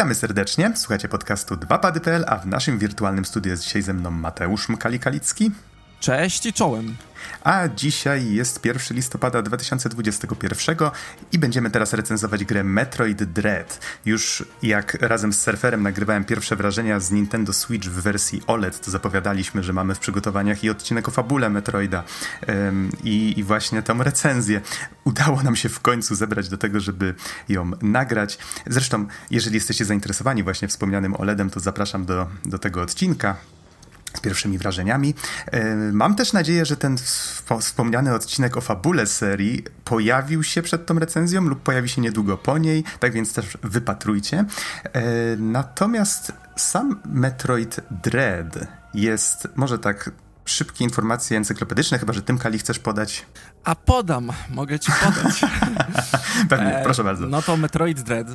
Witamy serdecznie, słuchacie podcastu 2pady.pl, a w naszym wirtualnym studiu jest dzisiaj ze mną Mateusz Mkali-Kalicki. Cześć i czołem. A dzisiaj jest 1 listopada 2021 i będziemy teraz recenzować grę Metroid Dread. Już jak razem z surferem nagrywałem pierwsze wrażenia z Nintendo Switch w wersji OLED, to zapowiadaliśmy, że mamy w przygotowaniach i odcinek o fabule Metroida i, i właśnie tą recenzję. Udało nam się w końcu zebrać do tego, żeby ją nagrać. Zresztą, jeżeli jesteście zainteresowani właśnie wspomnianym OLEDem, to zapraszam do, do tego odcinka z pierwszymi wrażeniami. E, mam też nadzieję, że ten wspomniany odcinek o fabule serii pojawił się przed tą recenzją lub pojawi się niedługo po niej, tak więc też wypatrujcie. E, natomiast sam Metroid Dread jest, może tak szybkie informacje encyklopedyczne, chyba że tym Kali chcesz podać. A podam, mogę ci podać. Pewnie, e, proszę bardzo. No to Metroid Dread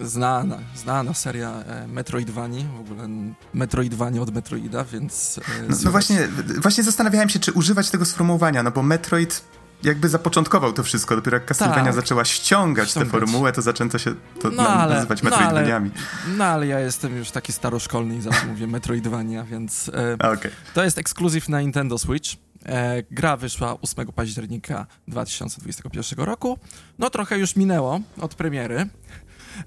znana, znana seria e, Metroidvanii, w ogóle Metroidvania od Metroida, więc... E, no, no właśnie, właśnie zastanawiałem się, czy używać tego sformułowania, no bo Metroid jakby zapoczątkował to wszystko. Dopiero jak Castlevania tak. zaczęła ściągać, ściągać tę formułę, to zaczęto się to no, ale, nazywać Metroidvaniami. No ale, no ale ja jestem już taki staroszkolny i zawsze mówię Metroidvania, więc e, okay. to jest ekskluzyw na Nintendo Switch. E, gra wyszła 8 października 2021 roku. No trochę już minęło od premiery.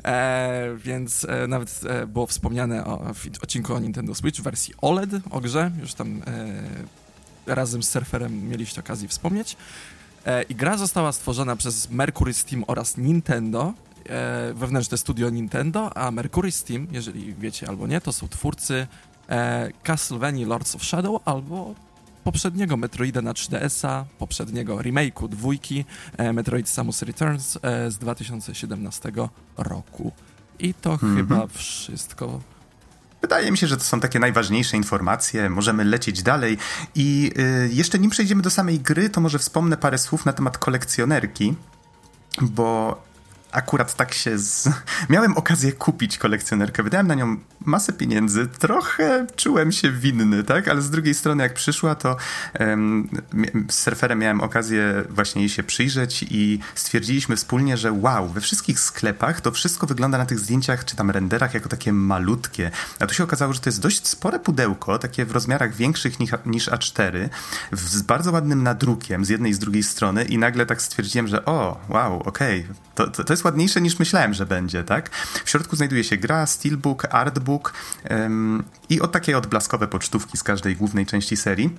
E, więc e, nawet e, było wspomniane o, w odcinku o Nintendo Switch w wersji OLED o grze, już tam e, razem z surferem mieliście okazję wspomnieć. E, I gra została stworzona przez Mercury Steam oraz Nintendo, e, wewnętrzne studio Nintendo, a Mercury Steam, jeżeli wiecie albo nie, to są twórcy Castlevania Lords of Shadow albo poprzedniego Metroida na 3DS-a, poprzedniego remake'u dwójki e, Metroid Samus Returns e, z 2017 roku. I to mm -hmm. chyba wszystko. Wydaje mi się, że to są takie najważniejsze informacje. Możemy lecieć dalej. I y, jeszcze nim przejdziemy do samej gry, to może wspomnę parę słów na temat kolekcjonerki, bo akurat tak się z... Miałem okazję kupić kolekcjonerkę, wydałem na nią masę pieniędzy, trochę czułem się winny, tak? Ale z drugiej strony jak przyszła, to um, z surferem miałem okazję właśnie jej się przyjrzeć i stwierdziliśmy wspólnie, że wow, we wszystkich sklepach to wszystko wygląda na tych zdjęciach czy tam renderach jako takie malutkie. A tu się okazało, że to jest dość spore pudełko, takie w rozmiarach większych niż, niż A4, z bardzo ładnym nadrukiem z jednej i z drugiej strony i nagle tak stwierdziłem, że o, wow, okej, okay, to, to, to jest ładniejsze niż myślałem, że będzie, tak? W środku znajduje się gra, steelbook, artbook ym, i od takie odblaskowe pocztówki z każdej głównej części serii.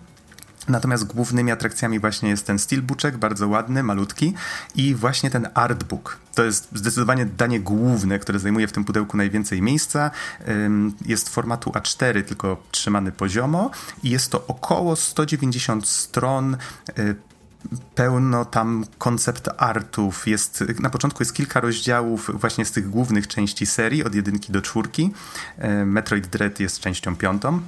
Natomiast głównymi atrakcjami właśnie jest ten steelbook, bardzo ładny, malutki i właśnie ten artbook. To jest zdecydowanie danie główne, które zajmuje w tym pudełku najwięcej miejsca. Jest formatu A4, tylko trzymany poziomo i jest to około 190 stron y, pełno tam koncept artów. Jest, na początku jest kilka rozdziałów właśnie z tych głównych części serii, od jedynki do czwórki. E, Metroid Dread jest częścią piątą.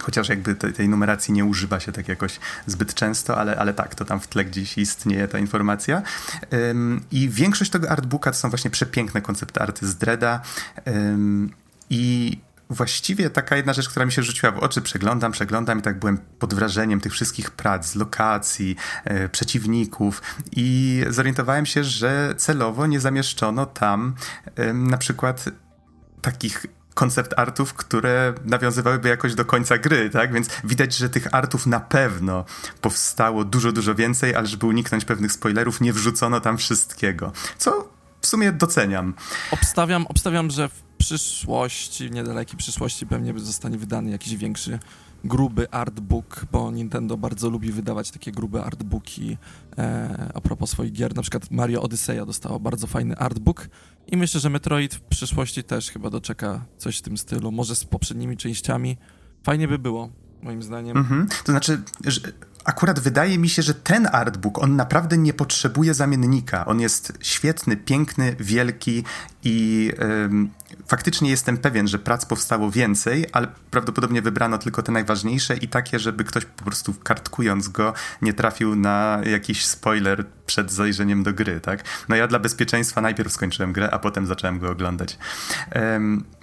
Chociaż jakby tej, tej numeracji nie używa się tak jakoś zbyt często, ale, ale tak, to tam w tle gdzieś istnieje ta informacja. I większość tego artbooka to są właśnie przepiękne koncepty arty z Dreda. I właściwie taka jedna rzecz, która mi się rzuciła w oczy, przeglądam, przeglądam i tak byłem pod wrażeniem tych wszystkich prac, lokacji, e, przeciwników i zorientowałem się, że celowo nie zamieszczono tam e, na przykład takich koncept artów, które nawiązywałyby jakoś do końca gry, tak? Więc widać, że tych artów na pewno powstało dużo, dużo więcej, ale żeby uniknąć pewnych spoilerów, nie wrzucono tam wszystkiego. Co w sumie doceniam. Obstawiam, obstawiam że w przyszłości, w niedalekiej przyszłości pewnie zostanie wydany jakiś większy, gruby artbook, bo Nintendo bardzo lubi wydawać takie grube artbooki e, a propos swoich gier. Na przykład Mario Odyssey dostało bardzo fajny artbook i myślę, że Metroid w przyszłości też chyba doczeka coś w tym stylu, może z poprzednimi częściami. Fajnie by było, moim zdaniem. Mhm. To znaczy, że akurat wydaje mi się, że ten artbook, on naprawdę nie potrzebuje zamiennika. On jest świetny, piękny, wielki i faktycznie jestem pewien, że prac powstało więcej, ale prawdopodobnie wybrano tylko te najważniejsze i takie, żeby ktoś po prostu kartkując go nie trafił na jakiś spoiler przed zajrzeniem do gry, tak? No ja dla bezpieczeństwa najpierw skończyłem grę, a potem zacząłem go oglądać.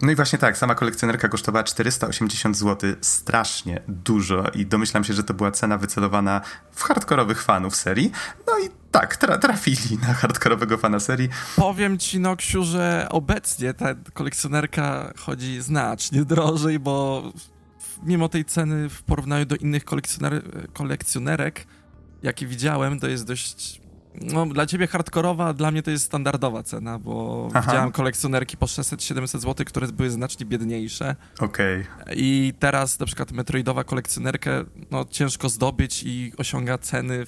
No i właśnie tak, sama kolekcjonerka kosztowała 480 zł, strasznie dużo i domyślam się, że to była cena wycelowana w hardkorowych fanów serii. No i tak, tra trafili na hardkorowego fana serii. Powiem ci, Noksiu, że obecnie ta kolekcjonerka chodzi znacznie drożej, bo mimo tej ceny w porównaniu do innych kolekcjoner kolekcjonerek, jakie widziałem, to jest dość no, dla ciebie hardkorowa, dla mnie to jest standardowa cena, bo Aha. widziałem kolekcjonerki po 600-700 zł, które były znacznie biedniejsze. Okej. Okay. I teraz na przykład metroidowa kolekcjonerkę no, ciężko zdobyć i osiąga ceny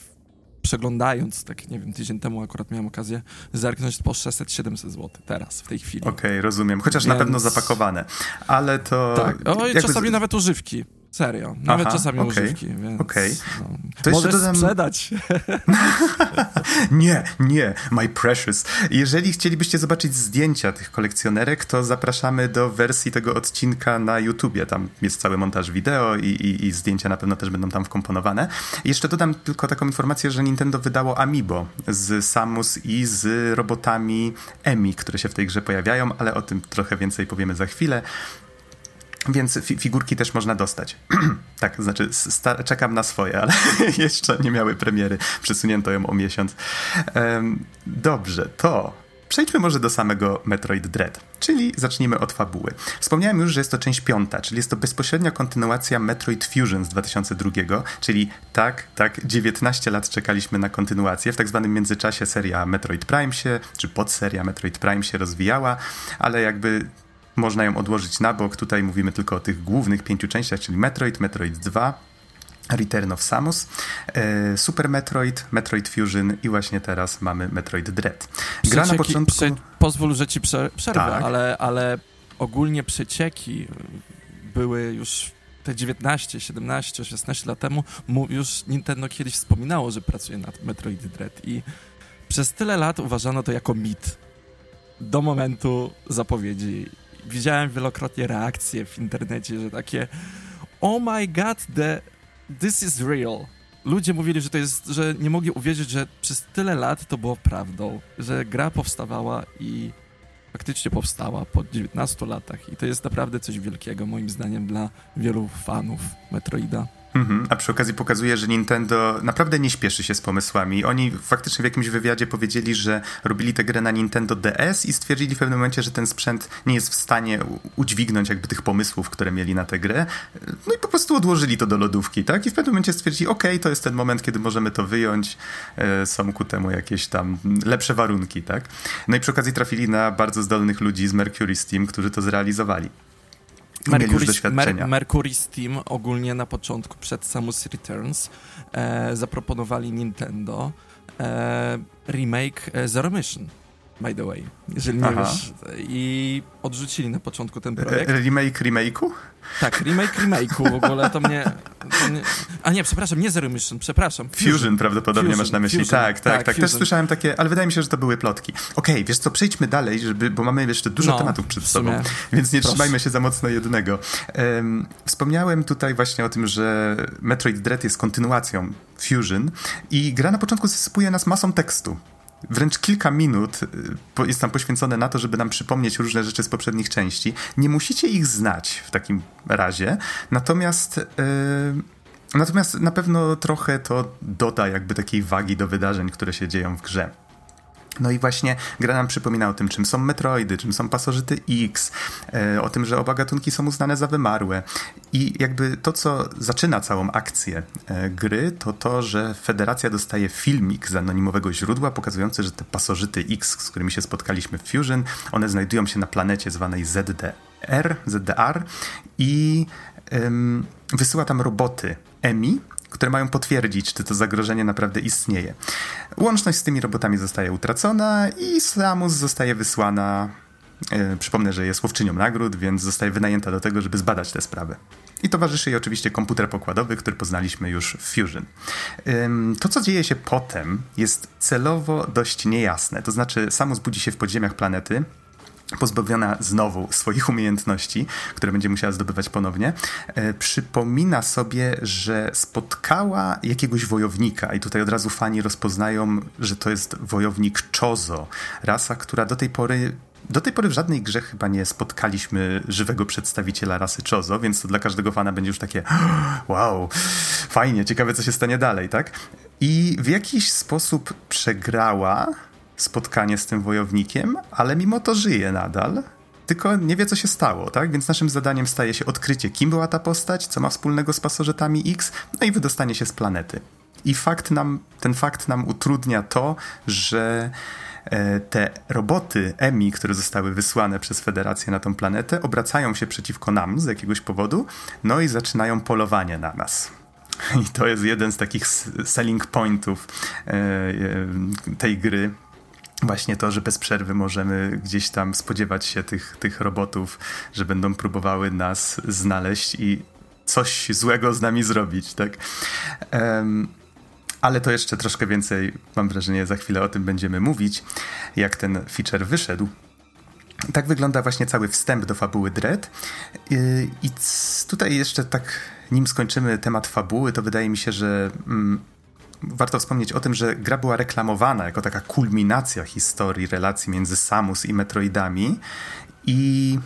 przeglądając, tak nie wiem, tydzień temu akurat miałem okazję zerknąć po 600-700 zł teraz, w tej chwili. Okej, okay, rozumiem. Chociaż Więc... na pewno zapakowane, ale to... Tak, o, jakby... czasami nawet używki. Serio. Nawet Aha, czasami okay, używki, więc okay. no, to możesz dodam... sprzedać. nie, nie, my precious. Jeżeli chcielibyście zobaczyć zdjęcia tych kolekcjonerek, to zapraszamy do wersji tego odcinka na YouTubie. Tam jest cały montaż wideo i, i, i zdjęcia na pewno też będą tam wkomponowane. Jeszcze dodam tylko taką informację, że Nintendo wydało Amiibo z Samus i z robotami Emi, które się w tej grze pojawiają, ale o tym trochę więcej powiemy za chwilę. Więc fi figurki też można dostać. tak, znaczy czekam na swoje, ale jeszcze nie miały premiery. Przesunięto ją o miesiąc. Um, dobrze, to Przejdźmy może do samego Metroid Dread, czyli zacznijmy od fabuły. Wspomniałem już, że jest to część piąta, czyli jest to bezpośrednia kontynuacja Metroid Fusion z 2002, czyli tak, tak, 19 lat czekaliśmy na kontynuację. W tak zwanym międzyczasie seria Metroid Prime się, czy podseria Metroid Prime się rozwijała, ale jakby można ją odłożyć na bok. Tutaj mówimy tylko o tych głównych pięciu częściach, czyli Metroid, Metroid 2, Return of Samus, e, Super Metroid, Metroid Fusion i właśnie teraz mamy Metroid Dread. Gra przecieki, na początku... Prze pozwól, że ci prze przerwę, tak. ale, ale ogólnie przecieki były już te 19, 17, 16 lat temu. Już Nintendo kiedyś wspominało, że pracuje nad Metroid Dread i przez tyle lat uważano to jako mit. Do momentu zapowiedzi widziałem wielokrotnie reakcje w internecie, że takie oh my god, the, this is real. Ludzie mówili, że to jest, że nie mogli uwierzyć, że przez tyle lat to było prawdą, że gra powstawała i faktycznie powstała po 19 latach i to jest naprawdę coś wielkiego moim zdaniem dla wielu fanów Metroida. Mhm. A przy okazji pokazuje, że Nintendo naprawdę nie śpieszy się z pomysłami. Oni faktycznie w jakimś wywiadzie powiedzieli, że robili tę grę na Nintendo DS i stwierdzili w pewnym momencie, że ten sprzęt nie jest w stanie udźwignąć jakby tych pomysłów, które mieli na tę grę. No i po prostu odłożyli to do lodówki, tak? I w pewnym momencie stwierdzili, ok, to jest ten moment, kiedy możemy to wyjąć. E, są ku temu jakieś tam lepsze warunki, tak? No i przy okazji trafili na bardzo zdolnych ludzi z Mercury Steam, którzy to zrealizowali. Mercury, Mer Mercury Steam ogólnie na początku, przed Samus Returns, e, zaproponowali Nintendo e, remake e, Zero Mission by the way, jeżeli nie Aha. wiesz. I odrzucili na początku ten projekt. Remake remake'u? Tak, remake remake'u w ogóle, to mnie, to mnie... A nie, przepraszam, nie Zero Mission, przepraszam. Fusion, Fusion prawdopodobnie Fusion, masz na myśli. Fusion, tak, tak, tak. tak. Też słyszałem takie, ale wydaje mi się, że to były plotki. Okej, okay, wiesz co, przejdźmy dalej, żeby, bo mamy jeszcze dużo no, tematów przed sobą, więc nie Proszę. trzymajmy się za mocno jednego. Um, wspomniałem tutaj właśnie o tym, że Metroid Dread jest kontynuacją Fusion i gra na początku zasypuje nas masą tekstu wręcz kilka minut y, jest tam poświęcone na to, żeby nam przypomnieć różne rzeczy z poprzednich części. Nie musicie ich znać w takim razie, natomiast. Yy, natomiast na pewno trochę to doda jakby takiej wagi do wydarzeń, które się dzieją w grze. No i właśnie gra nam przypomina o tym, czym są Metroidy, czym są pasożyty X, e, o tym, że oba gatunki są uznane za wymarłe. I jakby to, co zaczyna całą akcję e, gry, to to, że Federacja dostaje filmik z anonimowego źródła pokazujący, że te pasożyty X, z którymi się spotkaliśmy w Fusion, one znajdują się na planecie zwanej ZDR, ZDR i wysyła tam roboty EMI, które mają potwierdzić, czy to zagrożenie naprawdę istnieje. Łączność z tymi robotami zostaje utracona i Samus zostaje wysłana. Yy, przypomnę, że jest łowczynią nagród, więc zostaje wynajęta do tego, żeby zbadać tę sprawę. I towarzyszy jej oczywiście komputer pokładowy, który poznaliśmy już w Fusion. To, co dzieje się potem, jest celowo dość niejasne. To znaczy, Samus budzi się w podziemiach planety, pozbawiona znowu swoich umiejętności, które będzie musiała zdobywać ponownie, e, przypomina sobie, że spotkała jakiegoś wojownika i tutaj od razu fani rozpoznają, że to jest wojownik Chozo, rasa, która do tej pory do tej pory w żadnej grze chyba nie spotkaliśmy żywego przedstawiciela rasy Chozo, więc to dla każdego fana będzie już takie wow, fajnie, ciekawe co się stanie dalej, tak? i w jakiś sposób przegrała spotkanie z tym wojownikiem, ale mimo to żyje nadal. Tylko nie wie, co się stało, tak? Więc naszym zadaniem staje się odkrycie, kim była ta postać, co ma wspólnego z pasożytami X, no i wydostanie się z planety. I fakt nam, ten fakt nam utrudnia to, że e, te roboty EMI, które zostały wysłane przez Federację na tą planetę, obracają się przeciwko nam z jakiegoś powodu, no i zaczynają polowanie na nas. I to jest jeden z takich selling pointów e, e, tej gry, właśnie to, że bez przerwy możemy gdzieś tam spodziewać się tych, tych robotów, że będą próbowały nas znaleźć i coś złego z nami zrobić, tak? Um, ale to jeszcze troszkę więcej, mam wrażenie, za chwilę o tym będziemy mówić, jak ten feature wyszedł. Tak wygląda właśnie cały wstęp do fabuły Dread. I tutaj jeszcze tak, nim skończymy temat fabuły, to wydaje mi się, że mm, warto wspomnieć o tym, że gra była reklamowana jako taka kulminacja historii relacji między Samus i Metroidami. I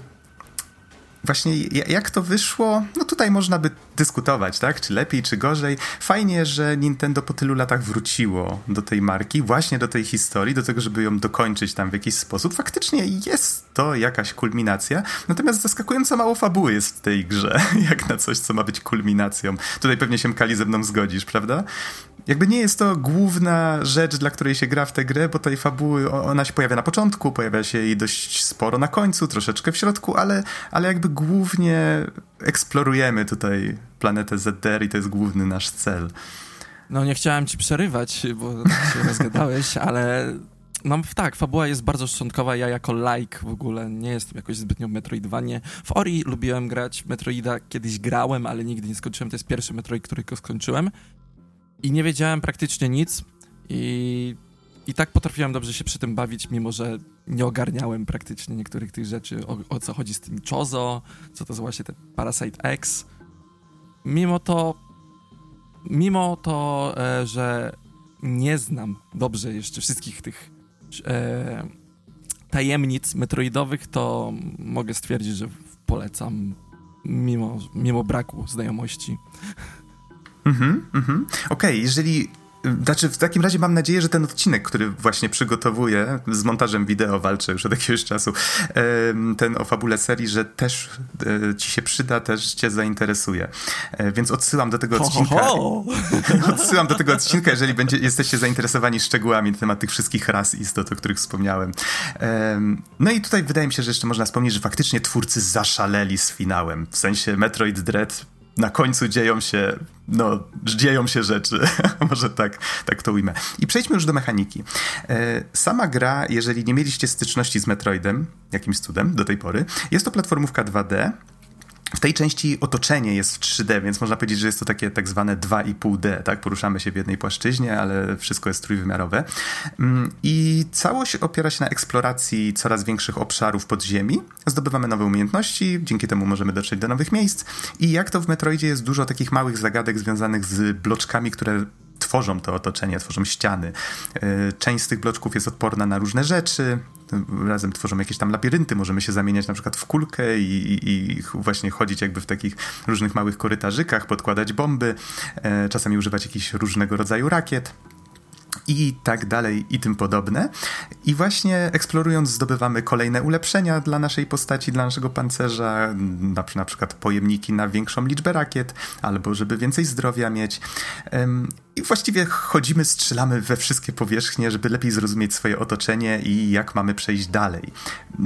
właśnie jak to wyszło, no tutaj można by dyskutować, tak? Czy lepiej, czy gorzej. Fajnie, że Nintendo po tylu latach wróciło do tej marki, właśnie do tej historii, do tego, żeby ją dokończyć tam w jakiś sposób. Faktycznie jest to jakaś kulminacja, natomiast zaskakująco mało fabuły jest w tej grze, jak na coś, co ma być kulminacją. Tutaj pewnie się Kali ze mną zgodzisz, prawda? jakby nie jest to główna rzecz, dla której się gra w tę grę, bo tej fabuły ona się pojawia na początku, pojawia się jej dość sporo na końcu, troszeczkę w środku, ale, ale jakby głównie eksplorujemy tutaj planetę ZDR i to jest główny nasz cel. No nie chciałem ci przerywać, bo się rozgadałeś, ale no tak, fabuła jest bardzo szczątkowa. Ja jako like w ogóle nie jestem jakoś zbytnio w Metroidvanie. W Ori lubiłem grać, Metroida kiedyś grałem, ale nigdy nie skończyłem. To jest pierwszy Metroid, który skończyłem. I nie wiedziałem praktycznie nic i, i tak potrafiłem dobrze się przy tym bawić, mimo że nie ogarniałem praktycznie niektórych tych rzeczy, o, o co chodzi z tym Chozo, co to jest właśnie ten Parasite X. Mimo to, mimo to, e, że nie znam dobrze jeszcze wszystkich tych e, tajemnic metroidowych, to mogę stwierdzić, że polecam mimo, mimo braku znajomości. Mhm, mhm. Okej, okay, jeżeli znaczy, w takim razie mam nadzieję, że ten odcinek, który właśnie przygotowuję z montażem wideo, walczę już od jakiegoś czasu, ten o fabule serii, że też e, ci się przyda, też cię zainteresuje. E, więc odsyłam do tego odcinka. Ho, ho. odsyłam do tego odcinka, jeżeli będzie, jesteście zainteresowani szczegółami na temat tych wszystkich ras istot, o których wspomniałem. No i tutaj wydaje mi się, że jeszcze można wspomnieć, że faktycznie twórcy zaszaleli z finałem. W sensie Metroid Dread na końcu dzieją się, no, dzieją się rzeczy. Może tak, tak to ujmę. I przejdźmy już do mechaniki. E, sama gra, jeżeli nie mieliście styczności z Metroidem, jakimś cudem do tej pory, jest to platformówka 2D, w tej części otoczenie jest w 3D, więc można powiedzieć, że jest to takie tak zwane 2,5D, tak? Poruszamy się w jednej płaszczyźnie, ale wszystko jest trójwymiarowe. Mm, I całość opiera się na eksploracji coraz większych obszarów podziemi. Zdobywamy nowe umiejętności, dzięki temu możemy dotrzeć do nowych miejsc. I jak to w Metroidzie jest dużo takich małych zagadek związanych z bloczkami, które tworzą to otoczenie, tworzą ściany. E, część z tych bloczków jest odporna na różne rzeczy, razem tworzą jakieś tam labirynty, możemy się zamieniać na przykład w kulkę i, i, i właśnie chodzić jakby w takich różnych małych korytarzykach, podkładać bomby, e, czasami używać jakichś różnego rodzaju rakiet i tak dalej i tym podobne. I właśnie eksplorując zdobywamy kolejne ulepszenia dla naszej postaci, dla naszego pancerza, na, na przykład pojemniki na większą liczbę rakiet, albo żeby więcej zdrowia mieć. I właściwie chodzimy, strzelamy we wszystkie powierzchnie, żeby lepiej zrozumieć swoje otoczenie i jak mamy przejść dalej.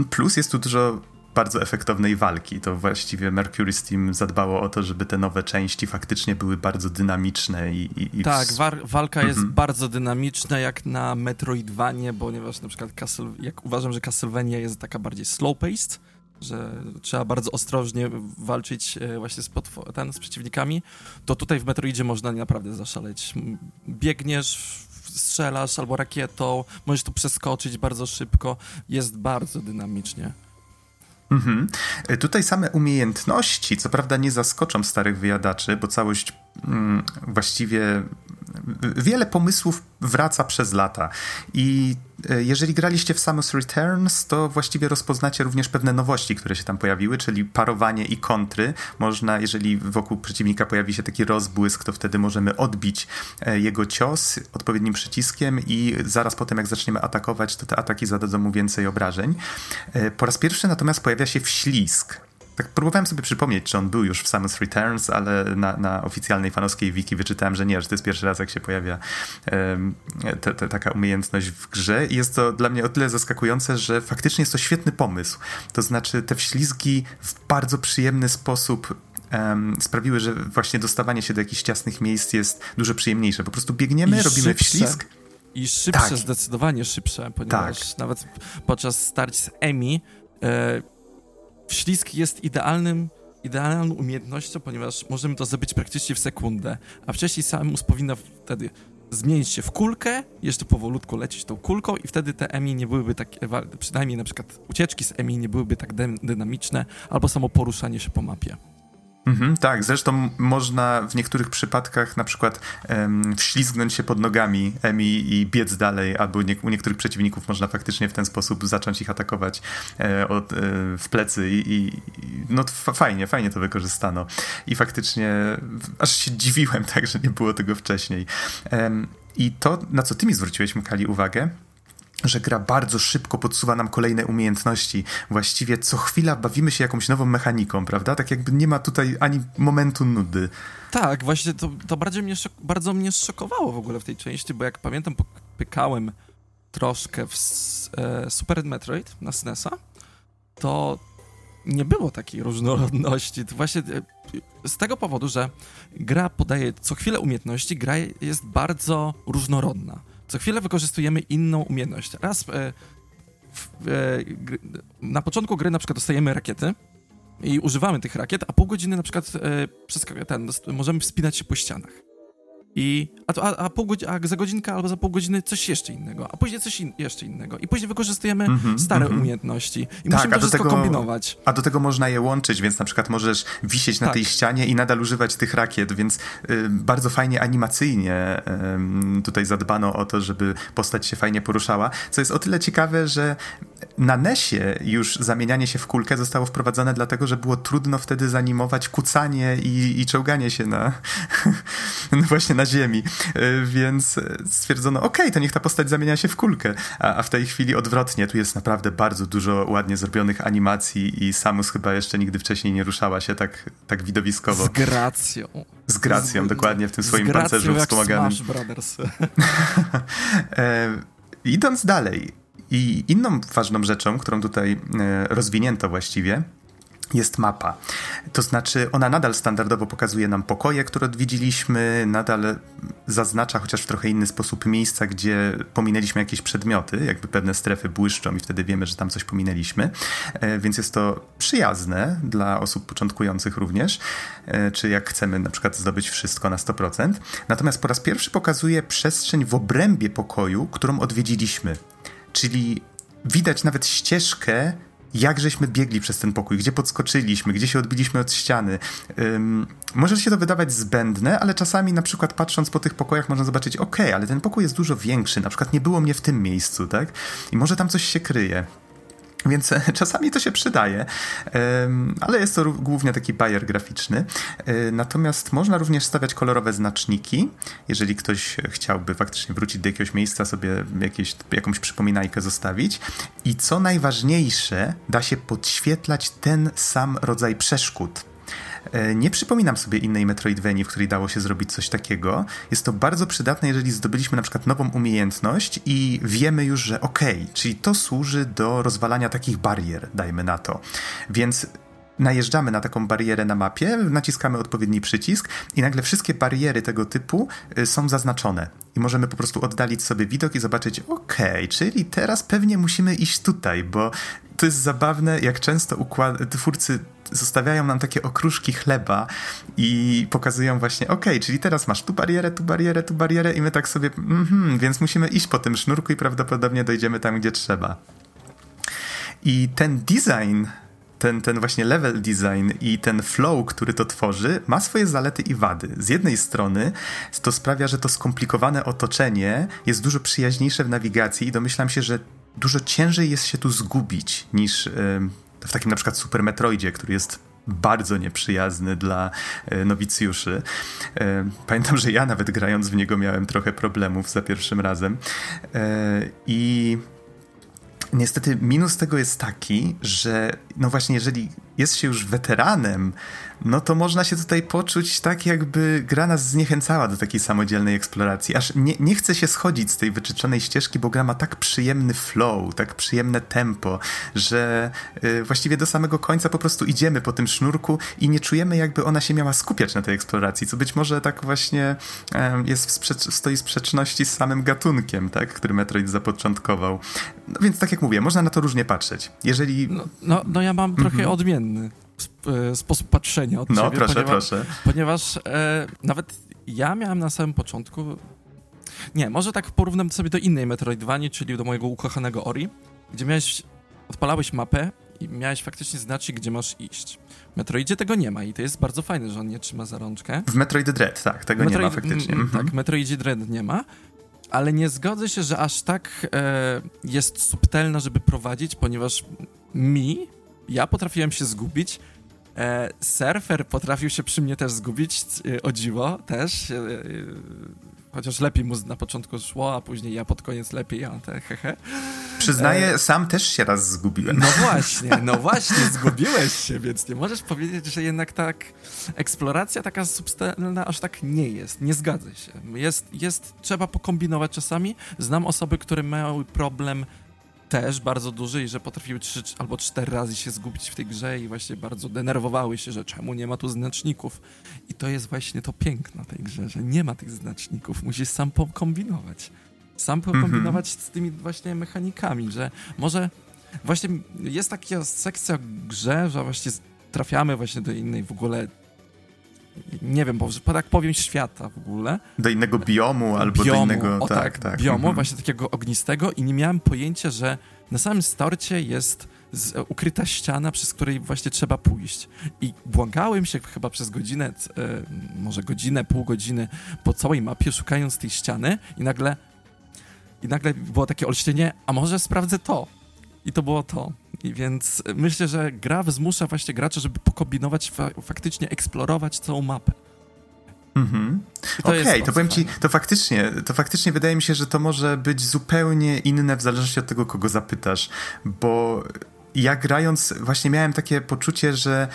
Plus jest tu dużo bardzo efektownej walki. To właściwie Mercury Steam zadbało o to, żeby te nowe części faktycznie były bardzo dynamiczne i... i, i tak, walka jest mhm. bardzo dynamiczna jak na Metroidvanie, ponieważ na przykład Castle, jak uważam, że Castlevania jest taka bardziej slow-paced, że trzeba bardzo ostrożnie walczyć e, właśnie z, ten, z przeciwnikami, to tutaj w Metroidzie można naprawdę zaszaleć. Biegniesz, strzelasz albo rakietą, możesz tu przeskoczyć bardzo szybko, jest bardzo dynamicznie. Mhm. E, tutaj same umiejętności, co prawda nie zaskoczą starych wyjadaczy, bo całość mm, właściwie wiele pomysłów wraca przez lata. I e, jeżeli graliście w Samus Returns, to właściwie rozpoznacie również pewne nowości, które się tam pojawiły, czyli parowanie i kontry. Można, jeżeli wokół przeciwnika pojawi się taki rozbłysk, to wtedy możemy odbić e, jego cios odpowiednim przyciskiem i zaraz potem, jak zaczniemy atakować, to te ataki zadadzą mu więcej obrażeń. E, po raz pierwszy natomiast pojawia się wślizg tak próbowałem sobie przypomnieć, czy on był już w Samus Returns, ale na, na oficjalnej fanowskiej wiki wyczytałem, że nie, że to jest pierwszy raz, jak się pojawia um, te, te, taka umiejętność w grze i jest to dla mnie o tyle zaskakujące, że faktycznie jest to świetny pomysł. To znaczy te wślizgi w bardzo przyjemny sposób um, sprawiły, że właśnie dostawanie się do jakichś ciasnych miejsc jest dużo przyjemniejsze. Po prostu biegniemy, I robimy szybsze. wślizg. I szybsze, tak. zdecydowanie szybsze, ponieważ tak. nawet podczas starć z Emi e, Ślisk jest idealnym, idealną umiejętnością, ponieważ możemy to zrobić praktycznie w sekundę, a wcześniej Samus powinna wtedy zmienić się w kulkę, jeszcze powolutku lecieć tą kulką i wtedy te EMI nie byłyby tak, przynajmniej na przykład ucieczki z EMI nie byłyby tak dynamiczne, albo samo poruszanie się po mapie. Mhm, tak, zresztą można w niektórych przypadkach na przykład um, wślizgnąć się pod nogami Emi i biec dalej, albo nie, u niektórych przeciwników można faktycznie w ten sposób zacząć ich atakować e, od, e, w plecy i, i no fajnie, fajnie to wykorzystano. I faktycznie aż się dziwiłem tak, że nie było tego wcześniej. Um, I to, na co ty mi zwróciłeś, Mikali, uwagę, że gra bardzo szybko podsuwa nam kolejne umiejętności. Właściwie co chwila bawimy się jakąś nową mechaniką, prawda? Tak jakby nie ma tutaj ani momentu nudy. Tak, właśnie to, to bardzo, mnie szok, bardzo mnie szokowało w ogóle w tej części, bo jak pamiętam, pykałem troszkę w e, Super Metroid na SNESa, to nie było takiej różnorodności. To właśnie e, z tego powodu, że gra podaje co chwilę umiejętności, gra jest bardzo różnorodna co chwilę wykorzystujemy inną umiejętność. Raz e, w, e, na początku gry na przykład dostajemy rakiety i używamy tych rakiet, a pół godziny na przykład e, przez ten, możemy wspinać się po ścianach. I, a, a, a, pół godziny, a za godzinkę albo za pół godziny coś jeszcze innego, a później coś in, jeszcze innego. I później wykorzystujemy mm -hmm, stare mm -hmm. umiejętności. I tak, musimy to wszystko tego, kombinować. A do tego można je łączyć, więc na przykład możesz wisieć na tak. tej ścianie i nadal używać tych rakiet, więc y, bardzo fajnie animacyjnie y, tutaj zadbano o to, żeby postać się fajnie poruszała. Co jest o tyle ciekawe, że na NESie już zamienianie się w kulkę zostało wprowadzone dlatego, że było trudno wtedy zanimować kucanie i, i czołganie się na no właśnie na ziemi, e, więc stwierdzono, ok, to niech ta postać zamienia się w kulkę, a, a, w tej chwili odwrotnie, tu jest naprawdę bardzo dużo ładnie zrobionych animacji i Samus chyba jeszcze nigdy wcześniej nie ruszała się tak, tak widowiskowo. Z gracją. Z gracją, z, dokładnie, w tym swoim pancerzu wspomaganym. Smash Brothers. e, idąc dalej, i inną ważną rzeczą, którą tutaj e, rozwinięto właściwie, jest mapa. To znaczy, ona nadal standardowo pokazuje nam pokoje, które odwiedziliśmy, nadal zaznacza, chociaż w trochę inny sposób, miejsca, gdzie pominęliśmy jakieś przedmioty, jakby pewne strefy błyszczą i wtedy wiemy, że tam coś pominęliśmy. E, więc jest to przyjazne dla osób początkujących również, e, czy jak chcemy na przykład zdobyć wszystko na 100%. Natomiast po raz pierwszy pokazuje przestrzeń w obrębie pokoju, którą odwiedziliśmy. Czyli widać nawet ścieżkę jak żeśmy biegli przez ten pokój, gdzie podskoczyliśmy, gdzie się odbiliśmy od ściany. Um, może się to wydawać zbędne, ale czasami na przykład patrząc po tych pokojach można zobaczyć, ok, ale ten pokój jest dużo większy, na przykład nie było mnie w tym miejscu, tak? I może tam coś się kryje. Więc czasami to się przydaje, ale jest to głównie taki bajer graficzny. E, natomiast można również stawiać kolorowe znaczniki, jeżeli ktoś chciałby faktycznie wrócić do jakiegoś miejsca, sobie jakieś, jakąś przypominajkę zostawić. I co najważniejsze, da się podświetlać ten sam rodzaj przeszkód. E, nie przypominam sobie innej Metroidvanii, w której dało się zrobić coś takiego. Jest to bardzo przydatne, jeżeli zdobyliśmy na przykład nową umiejętność i wiemy już, że okej, okay, czyli to służy do rozwalania takich barier, dajmy na to. Więc najeżdżamy na taką barierę na mapie, naciskamy odpowiedni przycisk i nagle wszystkie bariery tego typu y, są zaznaczone. I możemy po prostu oddalić sobie widok i zobaczyć, ok, czyli teraz pewnie musimy iść tutaj, bo to jest zabawne, jak często układ- twórcy zostawiają nam takie okruszki chleba i pokazują właśnie, ok, czyli teraz masz tu barierę, tu barierę, tu barierę i my tak sobie, mhm, więc musimy iść po tym sznurku i prawdopodobnie dojdziemy tam, gdzie trzeba. I ten design ten, ten właśnie level design i ten flow, który to tworzy, ma swoje zalety i wady. Z jednej strony to sprawia, że to skomplikowane otoczenie jest dużo przyjaźniejsze w nawigacji i domyślam się, że dużo ciężej jest się tu zgubić niż w takim na przykład Super Metroidzie, który jest bardzo nieprzyjazny dla e, nowicjuszy. E, pamiętam, że ja nawet grając w niego miałem trochę problemów za pierwszym razem. E, I niestety minus tego jest taki, że no właśnie jeżeli jest się już weteranem, no to można się tutaj poczuć tak, jakby gra nas zniechęcała do takiej samodzielnej eksploracji. Aż nie, nie chce się schodzić z tej wyczeczonej ścieżki, bo gra ma tak przyjemny flow, tak przyjemne tempo, że y, właściwie do samego końca po prostu idziemy po tym sznurku i nie czujemy, jakby ona się miała skupiać na tej eksploracji, co być może tak właśnie y, jest w sprzecz- stoi w sprzeczności z samym gatunkiem, tak, który Metroid zapoczątkował. No więc tak jak mówię, można na to różnie patrzeć. Jeżeli... No, no, no ja mam trochę -hmm. odmienny sposób patrzenia od no, ciebie. proszę, ponieważ, proszę. Ponieważ e, nawet ja miałem na samym początku... Nie, może tak porównam sobie do innej Metroidvanii, czyli do mojego ukochanego Ori, gdzie miałeś... Odpalałeś mapę i miałeś faktycznie znaczyć, gdzie masz iść. W Metroidzie tego nie ma i to jest bardzo fajne, że on nie trzyma za rączkę. W Metroid Dread, tak, tego Metroid, nie ma faktycznie. Mm, tak, w Metroidzie Dread nie ma, ale nie zgodzę się, że aż tak e, jest subtelna, żeby prowadzić, ponieważ mi ja potrafiłem się zgubić. E, surfer potrafił się przy mnie też zgubić, e, o dziwo też. E, e, chociaż lepiej mu na początku szło, a później ja pod koniec lepiej, te hehe. Przyznaję, e, sam też się raz zgubiłem. No właśnie, no właśnie, zgubiłeś się, więc nie możesz powiedzieć, że jednak tak eksploracja taka substancyjna aż tak nie jest. Nie zgadzę się. Jest, jest, trzeba pokombinować czasami. Znam osoby, które miały problem też bardzo duży i że potrafiły trzy albo cztery razy się zgubić w tej grze i właśnie bardzo denerwowały się, że czemu nie ma tu znaczników. I to jest właśnie to piękno tej grze, że nie ma tych znaczników, musisz sam pokombinować. Sam pokombinować mm -hmm. z tymi właśnie mechanikami, że może właśnie jest taka sekcja grze, że właśnie trafiamy właśnie do innej w ogóle nie wiem, bo tak powiem, świata w ogóle. Do innego biomu albo biomu, do innego... O, tak, tak, tak. Biomu, mhm. właśnie takiego ognistego i nie miałem pojęcia, że na samym starcie jest z, ukryta ściana, przez której właśnie trzeba pójść. I błagałem się chyba przez godzinę, e, może godzinę, pół godziny po całej mapie, szukając tej ściany i nagle i nagle było takie olśnienie, a może sprawdzę to. I to było to. I więc myślę, że gra zmusza właśnie gracza, żeby pokombinować, fa faktycznie eksplorować całą mapę. Mhm. Okej, okay, to powiem ci, to faktycznie, to faktycznie wydaje mi się, że to może być zupełnie inne w zależności od tego, kogo zapytasz, bo ja grając właśnie miałem takie poczucie, że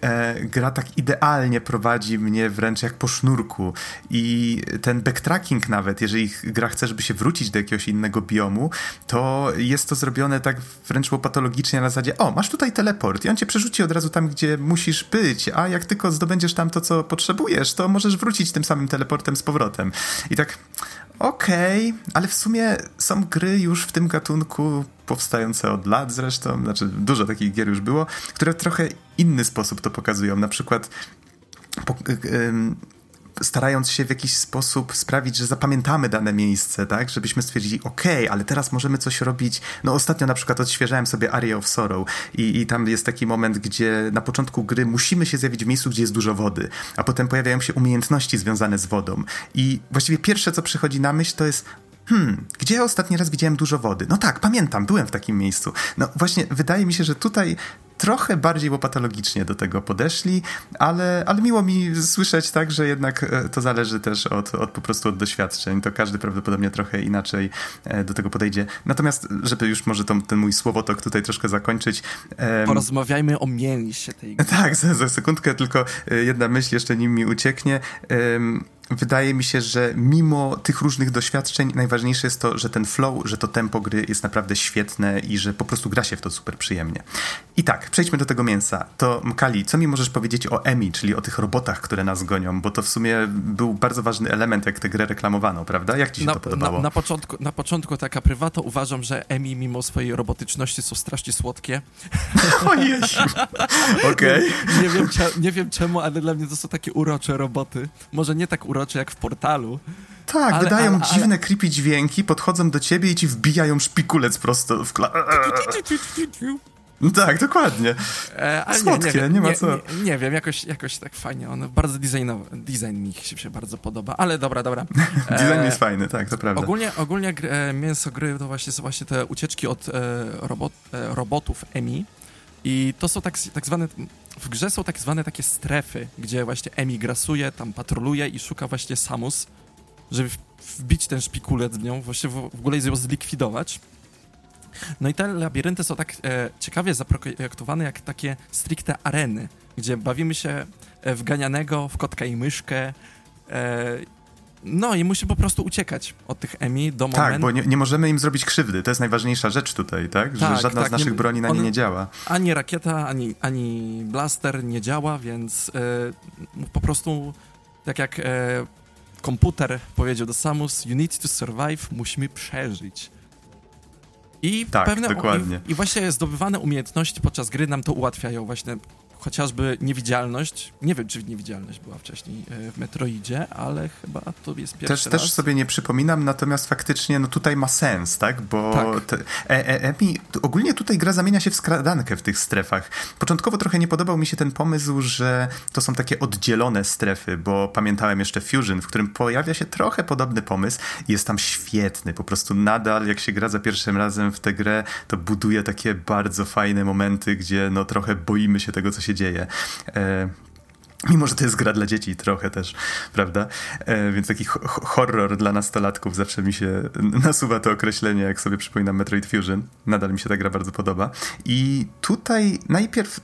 e, gra tak idealnie prowadzi mnie wręcz jak po sznurku i ten backtracking nawet, jeżeli gra chce, żeby się wrócić do jakiegoś innego biomu, to jest to zrobione tak wręcz łopatologicznie na zasadzie, o, masz tutaj teleport i on cię przerzuci od razu tam, gdzie musisz być, a jak tylko zdobędziesz tam to, co potrzebujesz, to możesz wrócić tym samym teleportem z powrotem. I tak, okej, okay, ale w sumie są gry już w tym gatunku powstające od lat zresztą, znaczy dużo takich gier już było, które w trochę inny sposób to pokazują. Na przykład po, starając się w jakiś sposób sprawić, że zapamiętamy dane miejsce, tak? Żebyśmy stwierdzili, ok, ale teraz możemy coś robić. No ostatnio na przykład odświeżałem sobie Area of Sorrow i, i tam jest taki moment, gdzie na początku gry musimy się zjawić w miejscu, gdzie jest dużo wody, a potem pojawiają się umiejętności związane z wodą. I właściwie pierwsze, co przychodzi na myśl, to jest hmm, gdzie ostatni raz widziałem dużo wody? No tak, pamiętam, byłem w takim miejscu. No właśnie, wydaje mi się, że tutaj trochę bardziej łopatologicznie do tego podeszli, ale, ale miło mi słyszeć tak, że jednak e, to zależy też od, od po prostu od doświadczeń. To każdy prawdopodobnie trochę inaczej e, do tego podejdzie. Natomiast, żeby już może to, ten mój słowotok tutaj troszkę zakończyć. Porozmawiajmy o mięsie tej gry. Tak, za, za sekundkę tylko e, jedna myśl jeszcze nim mi ucieknie wydaje mi się, że mimo tych różnych doświadczeń, najważniejsze jest to, że ten flow, że to tempo gry jest naprawdę świetne i że po prostu gra się w to super przyjemnie. I tak, przejdźmy do tego mięsa. To Mkali, co mi możesz powiedzieć o Emi, czyli o tych robotach, które nas gonią? Bo to w sumie był bardzo ważny element, jak tę grę reklamowano, prawda? Jak ci się na, to podobało? Na, na, początku, na początku taka prywato uważam, że Emi mimo swojej robotyczności są strasznie słodkie. O Jezu! Okej. Okay. Nie, nie, wiem, nie wiem czemu, ale dla mnie to są takie urocze roboty. Może nie tak urocze, urocze jak w portalu. Tak, ale, wydają ale, dziwne, ale... creepy dźwięki, podchodzą do ciebie i ci wbijają szpikulec prosto w kla... No tak, dokładnie. E, ale Słodkie, nie, nie, nie ma co. Nie, nie, wiem, jakoś, jakoś tak fajnie. On bardzo designowy, design mi się, się bardzo podoba, ale dobra, dobra. design jest fajny, tak, to prawda. Ogólnie, ogólnie e, mięso gry to właśnie są właśnie te ucieczki od e, robot, e, robotów EMI. I to są tak, tak zwane, w grze są tak zwane takie strefy, gdzie właśnie EMI grasuje, tam patroluje i szuka właśnie Samus, żeby wbić ten szpikulec w nią, właśnie w, ogóle ją zlikwidować. No i te labirynty są tak e, ciekawie zaprojektowane jak takie stricte areny, gdzie bawimy się e, w ganianego, w kotka i myszkę. E, no i musi po prostu uciekać od tych Emi do momentu... Tak, bo nie, nie, możemy im zrobić krzywdy. To jest najważniejsza rzecz tutaj, tak? Że tak, żadna tak, z naszych nie, broni na nie nie działa. Ani rakieta, ani, ani blaster nie działa, więc e, po prostu tak jak e, komputer powiedział do Samus, you need to survive, musimy przeżyć. I tak, pewne dokładnie. I, I, właśnie zdobywane umiejętności podczas gry nam to ułatwiają właśnie chociażby niewidzialność. Nie wiem, czy niewidzialność była wcześniej e, w Metroidzie, ale chyba to jest pierwszy też, raz. Też sobie nie przypominam, natomiast faktycznie no tutaj ma sens, tak? Bo tak. Te, e, e, ogólnie tutaj gra zamienia się w skradankę w tych strefach. Początkowo trochę nie podobał mi się ten pomysł, że to są takie oddzielone strefy, bo pamiętałem jeszcze Fusion, w którym pojawia się trochę podobny pomysł i jest tam świetny. Po prostu nadal, jak się gra za pierwszym razem w tę grę, to buduje takie bardzo fajne momenty, gdzie no trochę boimy się tego, co się dzieje. E, Mimo, że to jest gra dla dzieci trochę też, prawda? E, więc taki horror dla nastolatków zawsze mi się nasuwa to określenie, jak sobie przypominam Metroid Fusion. Nadal mi się ta gra bardzo podoba. I tutaj najpierw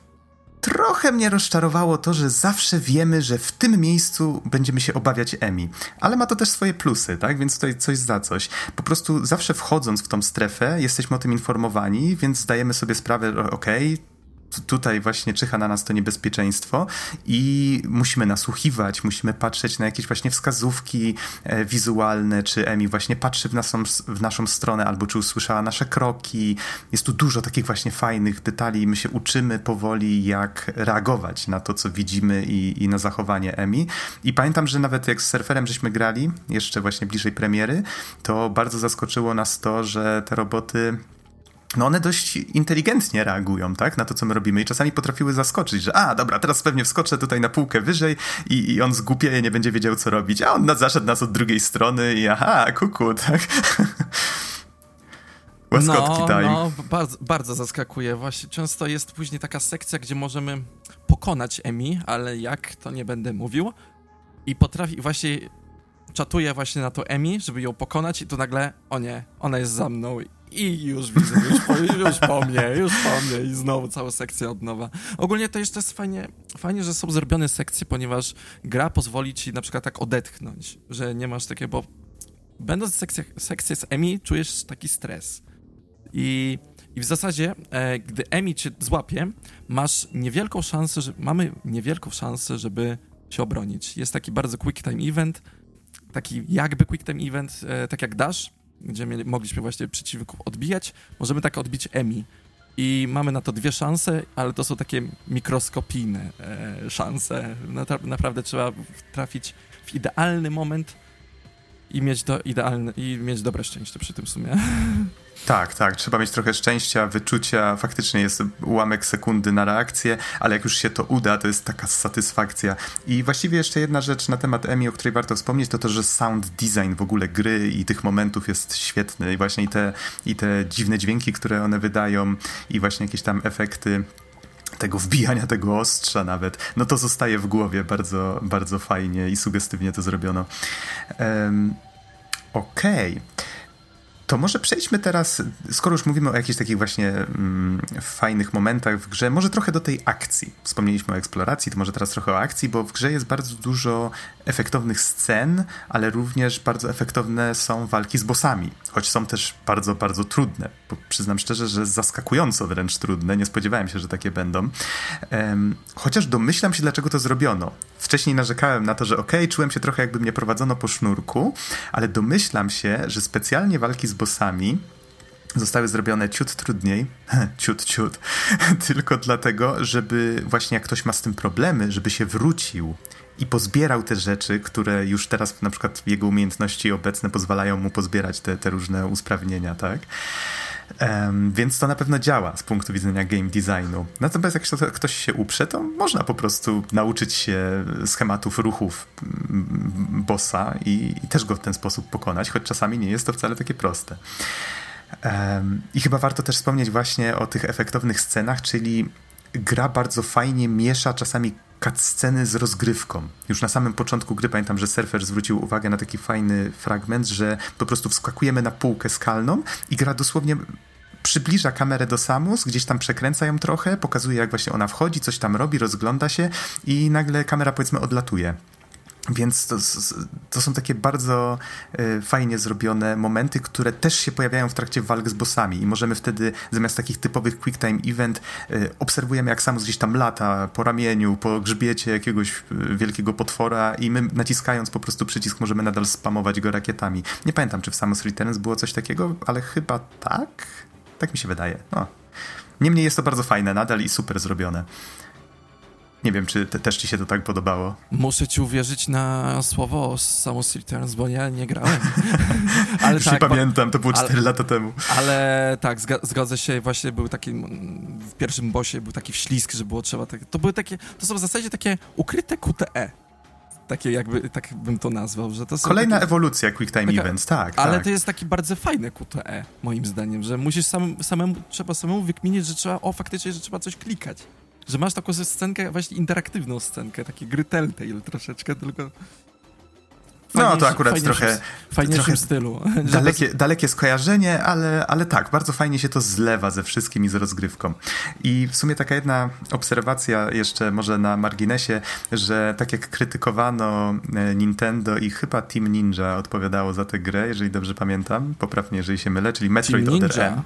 trochę mnie rozczarowało to, że zawsze wiemy, że w tym miejscu będziemy się obawiać Emi. Ale ma to też swoje plusy, tak? Więc tutaj coś za coś. Po prostu zawsze wchodząc w tą strefę, jesteśmy o tym informowani, więc zdajemy sobie sprawę, okej, okay, tutaj właśnie czyha na nas to niebezpieczeństwo i musimy nasłuchiwać, musimy patrzeć na jakieś właśnie wskazówki e, wizualne, czy Emi właśnie patrzy w naszą, w naszą stronę, albo czy usłyszała nasze kroki. Jest tu dużo takich właśnie fajnych detali i my się uczymy powoli, jak reagować na to, co widzimy i, i na zachowanie Emi. I pamiętam, że nawet jak z surferem żeśmy grali, jeszcze właśnie bliżej premiery, to bardzo zaskoczyło nas to, że te roboty no one dość inteligentnie reagują, tak, na to, co my robimy i czasami potrafiły zaskoczyć, że a, dobra, teraz pewnie wskoczę tutaj na półkę wyżej i, i on zgłupieje, nie będzie wiedział, co robić, a on zaszedł nas od drugiej strony i aha, kuku, tak. Łaskotki no, time. No, bardzo, bardzo zaskakuje. Właśnie często jest później taka sekcja, gdzie możemy pokonać Emi, ale jak, to nie będę mówił. I potrafi, właśnie czatuje właśnie na to Emi, żeby ją pokonać i tu nagle, o nie, ona jest za mną i już widzę, już po, już po mnie, już po mnie i znowu cała sekcja od nowa. Ogólnie to jeszcze jest fajnie, fajnie, że są zrobione sekcje, ponieważ gra pozwoli ci na przykład tak odetchnąć, że nie masz takiego, bo będąc w sekcjach, sekcji z Emi czujesz taki stres. I, i w zasadzie, e, gdy Emi cię złapie, masz niewielką szansę, że mamy niewielką szansę, żeby się obronić. Jest taki bardzo quick time event, taki jakby quick time event, e, tak jak Dash, gdzie mieli, mogliśmy właśnie przeciwników odbijać, możemy tak odbić Emi. I mamy na to dwie szanse, ale to są takie mikroskopijne e, szanse. naprawdę trzeba trafić w idealny moment i mieć, do, idealne, i mieć dobre szczęście przy tym sumie. Tak, tak. Trzeba mieć trochę szczęścia, wyczucia. Faktycznie jest ułamek sekundy na reakcję, ale jak już się to uda, to jest taka satysfakcja. I właściwie jeszcze jedna rzecz na temat Emi, o której warto wspomnieć, to to, że sound design w ogóle gry i tych momentów jest świetny. I właśnie i te, i te dziwne dźwięki, które one wydają, i właśnie jakieś tam efekty tego wbijania tego ostrza nawet, no to zostaje w głowie bardzo, bardzo fajnie i sugestywnie to zrobiono. Um, Okej. Okay. To może przejdźmy teraz, skoro już mówimy o jakichś takich właśnie mm, fajnych momentach w grze, może trochę do tej akcji. Wspomnieliśmy o eksploracji, to może teraz trochę o akcji, bo w grze jest bardzo dużo efektownych scen, ale również bardzo efektowne są walki z bossami, choć są też bardzo, bardzo trudne. Bo przyznam szczerze, że zaskakująco wręcz trudne, nie spodziewałem się, że takie będą. Um, chociaż domyślam się, dlaczego to zrobiono. Wcześniej narzekałem na to, że okay, czułem się trochę jakby mnie prowadzono po sznurku, ale domyślam się, że specjalnie walki z bossami zostały zrobione ciut trudniej, ciut, ciut, tylko dlatego, żeby właśnie jak ktoś ma z tym problemy, żeby się wrócił i pozbierał te rzeczy, które już teraz na przykład jego umiejętności obecne pozwalają mu pozbierać te, te różne usprawnienia, tak? Um, więc to na pewno działa z punktu widzenia game designu. Natomiast jak to, ktoś się uprze, to można po prostu nauczyć się schematów ruchów mm, bossa i, i też go w ten sposób pokonać, choć czasami nie jest to wcale takie proste. Um, I chyba warto też wspomnieć właśnie o tych efektownych scenach, czyli gra bardzo fajnie miesza czasami cutsceny z rozgrywką. Już na samym początku gry pamiętam, że surfer zwrócił uwagę na taki fajny fragment, że po prostu wskakujemy na półkę skalną i gra dosłownie przybliża kamerę do Samus, gdzieś tam przekręca ją trochę, pokazuje jak właśnie ona wchodzi, coś tam robi, rozgląda się i nagle kamera powiedzmy odlatuje. Więc to, to, są takie bardzo y, fajnie zrobione momenty, które też się pojawiają w trakcie walk z bossami i możemy wtedy zamiast takich typowych quick time event y, obserwujemy jak Samus gdzieś tam lata po ramieniu, po grzbiecie jakiegoś y, wielkiego potwora i my naciskając po prostu przycisk możemy nadal spamować go rakietami. Nie pamiętam, czy w Samus Returns było coś takiego, ale chyba tak. Tak mi się wydaje. No. Niemniej jest to bardzo fajne nadal i super zrobione. Nie wiem, czy te, też ci się to tak podobało. Muszę ci uwierzyć na słowo Samus Returns, bo ja nie grałem. ale Już tak, nie pamiętam, to było 4 ale, lata temu. Ale tak, zgodzę się, właśnie był taki, w pierwszym bosie był taki wślizg, że było trzeba, tak, to były takie, to są w zasadzie takie ukryte QTE takie jakby, tak bym to nazwał, że to Kolejna takie, ewolucja Quick Time taka, Events, tak. Ale tak. to jest taki bardzo fajne QTE, moim zdaniem, że musisz sam, samemu, trzeba samemu wykminić, że trzeba, o faktycznie, że trzeba coś klikać. Że masz taką scenkę, właśnie interaktywną scenkę, taki gry Telltale troszeczkę, tylko... no, to akurat trochę... W fajniejszym stylu. Dalekie, dalekie skojarzenie, ale, ale tak, bardzo fajnie się to zlewa ze wszystkim i z rozgrywką. I w sumie taka jedna obserwacja jeszcze może na marginesie, że tak jak krytykowano e, Nintendo i chyba Team Ninja odpowiadało za tę grę, jeżeli dobrze pamiętam, poprawnie, jeżeli się mylę, czyli Metroid Other M.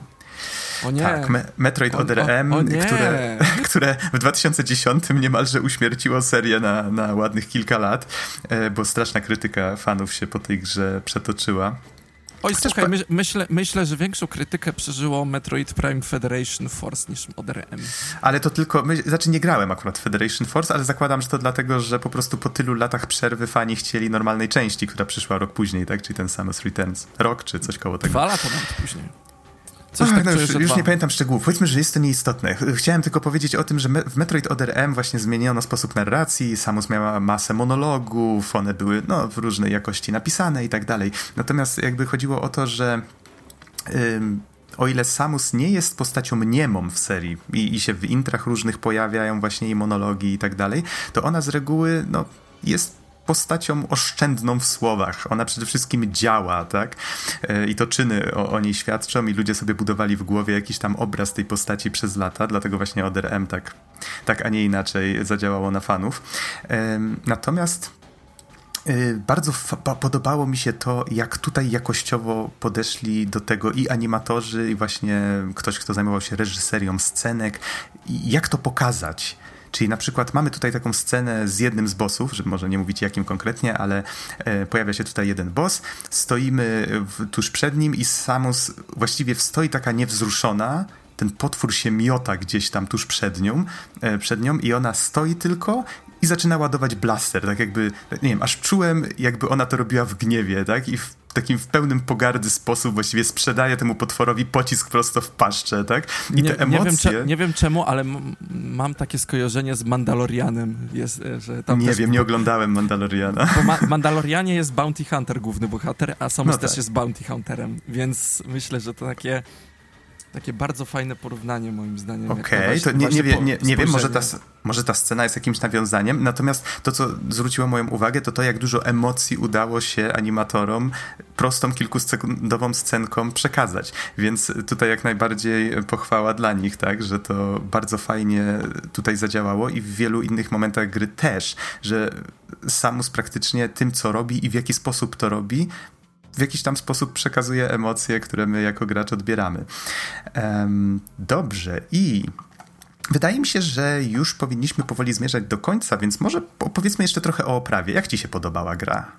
Tak, Me Metroid o, Other M, które, które w 2010 niemalże uśmierciło serię na, na ładnych kilka lat, e, bo straszna krytyka fanów się po tej grze przetoczyła. Oj, Chociaż słuchaj, my, myślę, myślę, że większą krytykę przeżyło Metroid Prime Federation Force niż Other M. Ale to tylko, my, znaczy nie grałem akurat Federation Force, ale zakładam, że to dlatego, że po prostu po tylu latach przerwy fani chcieli normalnej części, która przyszła rok później, tak? Czyli ten Samus Returns. Rok czy coś koło tego. Dwa lata nawet później. Coś Ach, tak no już, już nie pamiętam szczegółów. Powiedzmy, że jest to nieistotne. Chciałem tylko powiedzieć o tym, że w Metroid Other M właśnie zmieniono sposób narracji, Samus miała masę monologów, one były no, w różnej jakości napisane i tak dalej. Natomiast jakby chodziło o to, że ym, o ile Samus nie jest postacią niemą w serii i, i się w intrach różnych pojawiają właśnie jej monologi i tak dalej, to ona z reguły no, jest postacią oszczędną w słowach. Ona przede wszystkim działa, tak? E, I to czyny o, o niej świadczą i ludzie sobie budowali w głowie jakiś tam obraz tej postaci przez lata, dlatego właśnie ODRM tak, tak a nie inaczej zadziałało na fanów. Natomiast e, bardzo podobało mi się to, jak tutaj jakościowo podeszli do tego i animatorzy, i właśnie ktoś, kto zajmował się reżyserią scenek, jak to pokazać. Czyli na przykład mamy tutaj taką scenę z jednym z bossów, żeby może nie mówić jakim konkretnie, ale e, pojawia się tutaj jeden boss, stoimy w, tuż przed nim i Samus właściwie stoi taka niewzruszona, ten potwór się miota gdzieś tam tuż przed nią, e, przed nią i ona stoi tylko i zaczyna ładować blaster, tak jakby, nie wiem, aż czułem, jakby ona to robiła w gniewie, tak? I w takim w pełnym pogardy sposób właściwie sprzedaje temu potworowi pocisk prosto w paszczę, tak? I nie, te emocje... Nie wiem, cze, nie wiem czemu, ale mam takie skojarzenie z Mandalorianem. Jest, e, że tam nie wiem, nie oglądałem Mandaloriana. Bo ma Mandalorianie jest Bounty Hunter, główny bohater, a Samus no też tak. jest Bounty Hunterem, więc myślę, że to takie takie bardzo fajne porównanie moim zdaniem. Okej, okay, to nie, nie, wie, nie, nie wiem, może ta, może ta scena jest jakimś nawiązaniem, natomiast to, co zwróciło moją uwagę, to to, jak dużo emocji udało się animatorom prostą kilkusekundową scenką przekazać. Więc tutaj jak najbardziej pochwała dla nich, tak, że to bardzo fajnie tutaj zadziałało i w wielu innych momentach gry też, że Samus praktycznie tym, co robi i w jaki sposób to robi, w jakiś tam sposób przekazuje emocje, które my jako gracz odbieramy. Dobrze, i Wydaje mi się, że już powinniśmy powoli zmierzać do końca, więc może opowiedzmy jeszcze trochę o oprawie. Jak ci się podobała gra?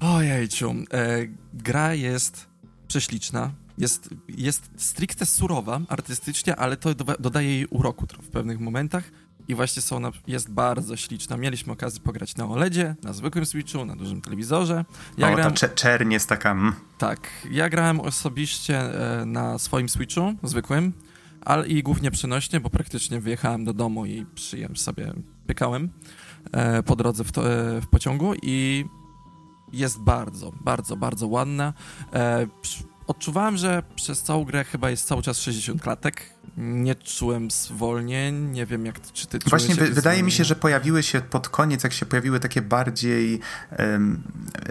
Ojejciu, e, gra jest prześliczna, jest, jest stricte surowa artystycznie, ale to dodaje jej uroku w pewnych momentach i właśnie są na, jest bardzo śliczna. Mieliśmy okazję pograć na OLEDzie, na zwykłym Switchu, na dużym telewizorze. Ja o, gram... ta czerń jest taka... Mm. Tak, ja grałem osobiście e, na swoim Switchu, zwykłym, ale i głównie przenośnie, bo praktycznie wyjechałem do domu i przyjem sobie pykałem e, po drodze w, to, e, w pociągu i jest bardzo, bardzo, bardzo ładna. Odczuwałem, że przez całą grę chyba jest cały czas 60 klatek, nie czułem zwolnień, nie wiem jak, czy ty Właśnie wydaje zwolnienia? mi się, że pojawiły się pod koniec, jak się pojawiły takie bardziej um,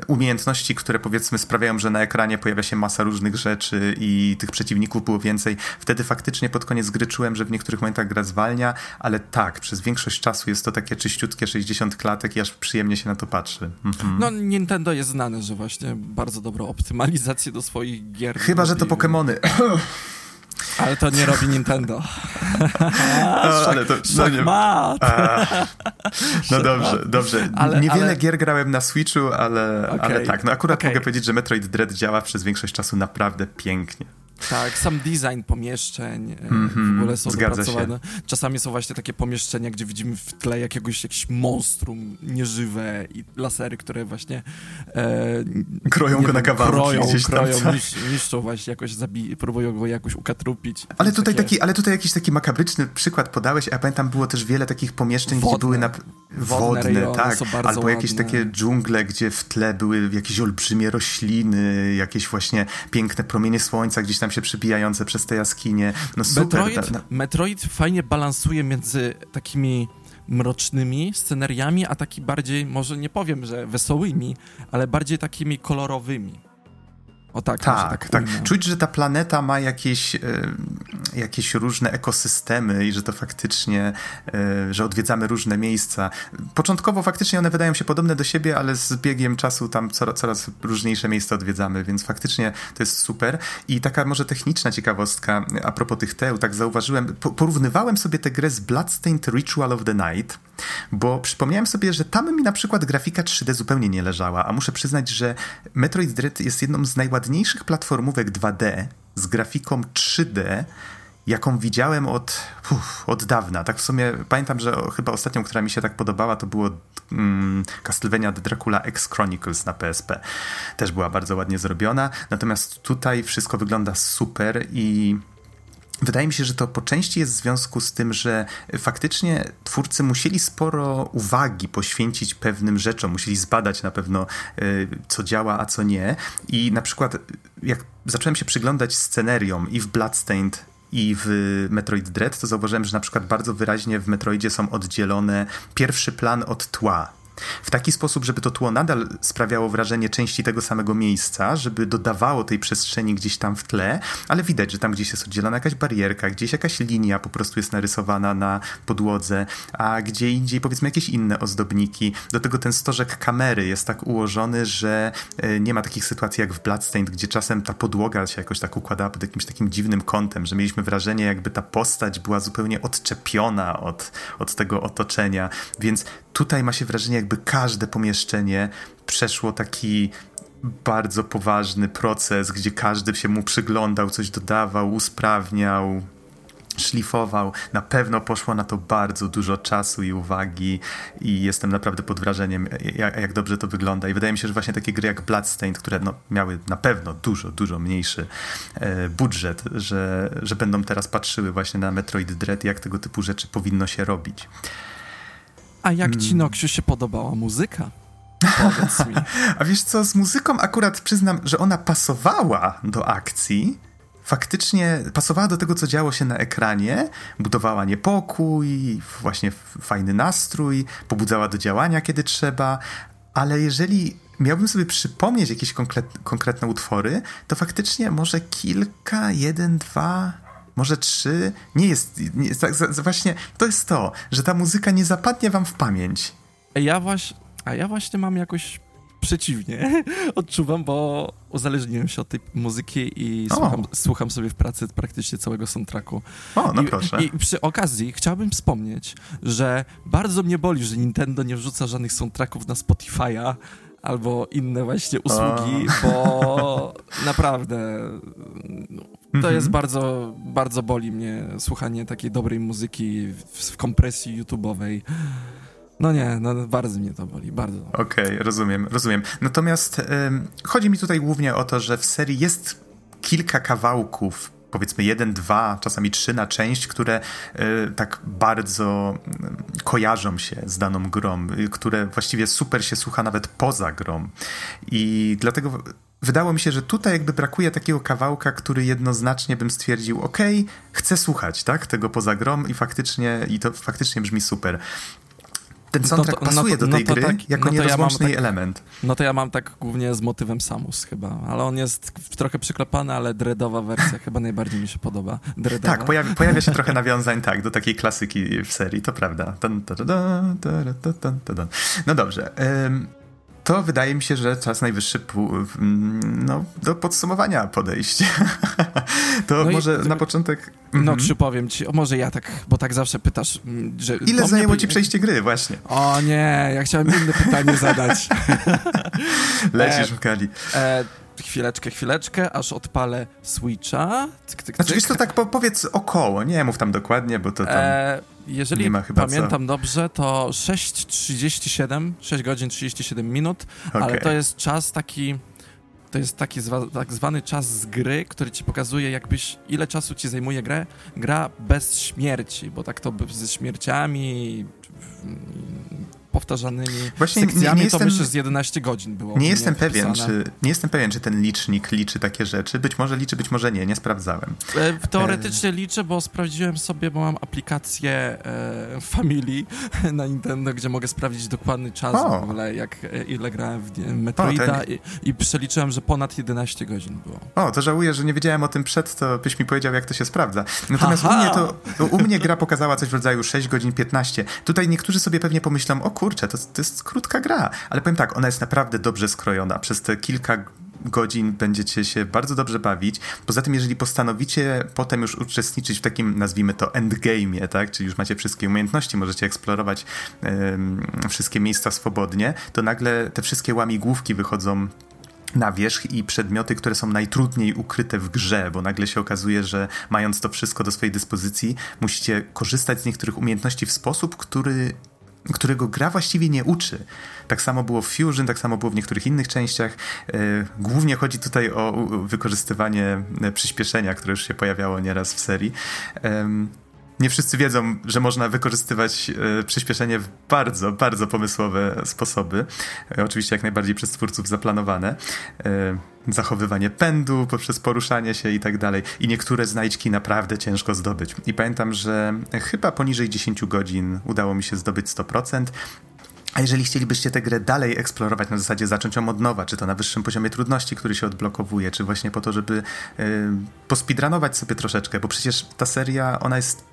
umiejętności, które powiedzmy sprawiają, że na ekranie pojawia się masa różnych rzeczy i tych przeciwników było więcej. Wtedy faktycznie pod koniec gry czułem, że w niektórych momentach gra zwalnia, ale tak, przez większość czasu jest to takie czyściutkie 60 klatek i aż przyjemnie się na to patrzy. Mhm. No Nintendo jest znane, że właśnie bardzo dobrą optymalizację do swoich gier. Chyba, że to Pokémony. Ale to nie robi Nintendo. No, ale to, no, nie, a, no dobrze, dobrze. Ale, Niewiele ale... gier grałem na Switchu, ale, okay. ale tak. No akurat okay. mogę powiedzieć, że Metroid Dread działa przez większość czasu naprawdę pięknie. Tak, sam design pomieszczeń mm -hmm, w mhm, ogóle są dopracowane. Czasami są właśnie takie pomieszczenia, gdzie widzimy w tle jakiegoś jakieś monstrum nieżywe i lasery, które właśnie e, kroją go na kawałki kroją, gdzieś tam. Kroją, nisz, niszczą właśnie, jakoś zabi próbują go jakoś ukatrupić. Ale tutaj, takie... taki, ale tutaj jakiś taki makabryczny przykład podałeś, a ja pamiętam było też wiele takich pomieszczeń, wodne. gdzie były na... wodne, wodne tak, albo jakieś ładne. takie dżungle, gdzie w tle były jakieś olbrzymie rośliny, jakieś właśnie piękne promienie słońca gdzieś tam tam się przybijające przez te jaskinie. No super. Metroid, no. Metroid fajnie balansuje między takimi mrocznymi scenariami, a taki bardziej, może nie powiem, że wesołymi, ale bardziej takimi kolorowymi. O tak, tak, tak, tak. Czuć, że ta planeta ma jakieś, e, jakieś różne ekosystemy i że to faktycznie, e, że odwiedzamy różne miejsca. Początkowo faktycznie one wydają się podobne do siebie, ale z biegiem czasu tam coraz, coraz różniejsze miejsca odwiedzamy, więc faktycznie to jest super. I taka może techniczna ciekawostka a propos tych teł, tak zauważyłem, porównywałem sobie tę grę z Bloodstained Ritual of the Night, bo przypomniałem sobie, że tam mi na przykład grafika 3D zupełnie nie leżała, a muszę przyznać, że Metroid Dread jest jedną z najładniejszych platformówek 2D z grafiką 3D, jaką widziałem od, uf, od dawna. Tak w sumie pamiętam, że chyba ostatnią, która mi się tak podobała, to było mm, Castlevania The Dracula X Chronicles na PSP. Też była bardzo ładnie zrobiona. Natomiast tutaj wszystko wygląda super i Wydaje mi się, że to po części jest w związku z tym, że faktycznie twórcy musieli sporo uwagi poświęcić pewnym rzeczom, musieli zbadać na pewno, y, co działa, a co nie. I na przykład, jak zacząłem się przyglądać sceneriom i w Bloodstained, i w Metroid Dread, to zauważyłem, że na przykład bardzo wyraźnie w Metroidzie są oddzielone pierwszy plan od tła w taki sposób, żeby to tło nadal sprawiało wrażenie części tego samego miejsca, żeby dodawało tej przestrzeni gdzieś tam w tle, ale widać, że tam gdzieś jest oddzielona jakaś barierka, gdzieś jakaś linia po prostu jest narysowana na podłodze, a gdzie indziej powiedzmy jakieś inne ozdobniki. Do tego ten stożek kamery jest tak ułożony, że e, nie ma takich sytuacji jak w Bloodstained, gdzie czasem ta podłoga się jakoś tak układała pod jakimś takim dziwnym kątem, że mieliśmy wrażenie, jakby ta postać była zupełnie odczepiona od, od tego otoczenia, więc tutaj ma się wrażenie, jakby każde pomieszczenie przeszło taki bardzo poważny proces, gdzie każdy się mu przyglądał, coś dodawał, usprawniał, szlifował. Na pewno poszło na to bardzo dużo czasu i uwagi i jestem naprawdę pod wrażeniem, jak, jak, dobrze to wygląda. I wydaje mi się, że właśnie takie gry jak Bloodstained, które no, miały na pewno dużo, dużo mniejszy e, budżet, że, że będą teraz patrzyły właśnie na Metroid Dread, jak tego typu rzeczy powinno się robić. A jak ci, hmm. Noksiu, się podobała muzyka? Powiedz mi. A wiesz co, z muzyką akurat przyznam, że ona pasowała do akcji, faktycznie pasowała do tego, co działo się na ekranie, budowała niepokój, właśnie fajny nastrój, pobudzała do działania, kiedy trzeba, ale jeżeli miałbym sobie przypomnieć jakieś konkretne utwory, to faktycznie może kilka, jeden, dwa, może trzy, nie jest, nie jest tak, właśnie to jest to, że ta muzyka nie zapadnie wam w pamięć. Ja właśnie, a ja właśnie mam jakoś przeciwnie, odczuwam, bo uzależniłem się od tej muzyki i słucham, słucham, sobie w pracy praktycznie całego soundtracku. O, no I, proszę. I przy okazji chciałbym wspomnieć, że bardzo mnie boli, że Nintendo nie wrzuca żadnych soundtracków na Spotify'a, albo inne właśnie usługi, bo naprawdę to mhm. jest bardzo, bardzo boli mnie słuchanie takiej dobrej muzyki w, w kompresji YouTube'owej. No nie, no bardzo mnie to boli, bardzo. Okej, okay, rozumiem, rozumiem. Natomiast ym, chodzi mi tutaj głównie o to, że w serii jest kilka kawałków powiedzmy jeden, dwa, czasami trzy na część, które y, tak bardzo y, kojarzą się z daną grą, y, które właściwie super się słucha nawet poza grą. I dlatego wydało mi się, że tutaj jakby brakuje takiego kawałka, który jednoznacznie bym stwierdził, ok, chcę słuchać, tak, tego poza grom i faktycznie, i to faktycznie brzmi super ten soundtrack no to, pasuje no to, do tej no gry tak, jako no nierozłączny ja tak, element. No to ja mam tak głównie z motywem Samus chyba, ale on jest trochę przyklepany, ale dreadowa wersja chyba najbardziej mi się podoba. Dreadowa. Tak, pojawia, pojawia się trochę nawiązań tak, do takiej klasyki w serii, to prawda. No dobrze. To wydaje mi się, że czas najwyższy no, do podsumowania podejść. to no może i, na początek. No, mhm. czy powiem ci, może ja tak, bo tak zawsze pytasz, że. Ile zajęło ci przejście gry, właśnie? O nie, ja chciałem inne pytanie zadać. Lecisz w Kali. E, chwileczkę, chwileczkę, aż odpalę Switcha. Tyk, tyk, znaczy, to tak po, powiedz około, nie mów tam dokładnie, bo to tam e, Jeżeli nie ma chyba pamiętam co. dobrze, to 6.37, 6 godzin 37 minut, okay. ale to jest czas taki to jest taki zwa, tak zwany czas z gry, który ci pokazuje jakbyś, ile czasu ci zajmuje grę, gra bez śmierci, bo tak to ze śmierciami powtarzanymi Właśnie sekcjami, nie, nie jestem, to myślę, z 11 godzin było. Nie jestem pewien, czy, nie jestem pewien, czy ten licznik liczy takie rzeczy. Być może liczy, być może nie, nie sprawdzałem. E, teoretycznie e... liczę, bo sprawdziłem sobie, bo mam aplikację e, Family na Nintendo, gdzie mogę sprawdzić dokładny czas o. w ogóle, jak, e, ile grałem w Metroida o, ten... i, i przeliczyłem, że ponad 11 godzin było. O, to żałuję, że nie wiedziałem o tym przed, to byś mi powiedział, jak to się sprawdza. Natomiast u mnie, to, u mnie gra pokazała coś w rodzaju 6 godzin 15. Tutaj niektórzy sobie pewnie pomyślą, o kurczę, to, to jest krótka gra. Ale powiem tak, ona jest naprawdę dobrze skrojona. Przez te kilka godzin będziecie się bardzo dobrze bawić. Poza tym, jeżeli postanowicie potem już uczestniczyć w takim, nazwijmy to, endgame'ie, tak? czyli już macie wszystkie umiejętności, możecie eksplorować wszystkie miejsca swobodnie, to nagle te wszystkie łamigłówki wychodzą na wierzch i przedmioty, które są najtrudniej ukryte w grze, bo nagle się okazuje, że mając to wszystko do swojej dyspozycji, musicie korzystać z niektórych umiejętności w sposób, który którego gra właściwie nie uczy. Tak samo było w Fusion, tak samo było w niektórych innych częściach. E, głównie chodzi tutaj o wykorzystywanie e, przyspieszenia, które już się pojawiało nieraz w serii nie wszyscy wiedzą, że można wykorzystywać e, przyspieszenie w bardzo, bardzo pomysłowe sposoby. E, oczywiście jak najbardziej przez twórców zaplanowane. E, zachowywanie pędu poprzez poruszanie się i tak dalej. I niektóre znajdźki naprawdę ciężko zdobyć. I pamiętam, że chyba poniżej 10 godzin udało mi się zdobyć 100%. A jeżeli chcielibyście tę grę dalej eksplorować, na zasadzie zacząć ją od nowa, czy to na wyższym poziomie trudności, który się odblokowuje, czy właśnie po to, żeby pospidranować sobie troszeczkę, bo przecież ta seria, ona jest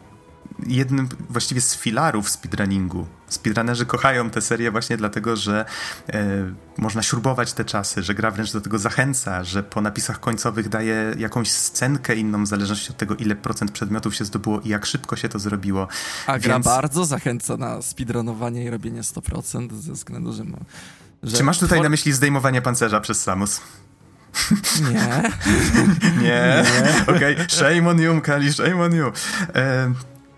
jednym właściwie z filarów speedrunningu. Speedrunnerzy kochają tę serię właśnie dlatego, że e, można śrubować te czasy, że gra wręcz do tego zachęca, że po napisach końcowych daje jakąś scenkę inną w zależności od tego, ile procent przedmiotów się zdobyło i jak szybko się to zrobiło. A Więc... gra bardzo zachęca na speedrunowanie i robienie 100% ze względu, że... Ma, że Czy masz tutaj na myśli zdejmowanie pancerza przez Samus? Nie. nie. nie. Okej, okay. shame on you, Kali, shame on you. E,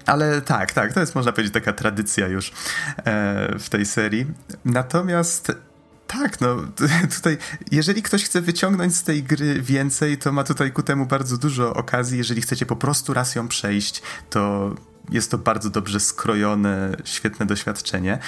ale tak, tak, to jest można powiedzieć taka tradycja już e, w tej serii. Natomiast tak, no tutaj, jeżeli ktoś chce wyciągnąć z tej gry więcej, to ma tutaj ku temu bardzo dużo okazji. Jeżeli chcecie po prostu raz ją przejść, to jest to bardzo dobrze skrojone, świetne doświadczenie.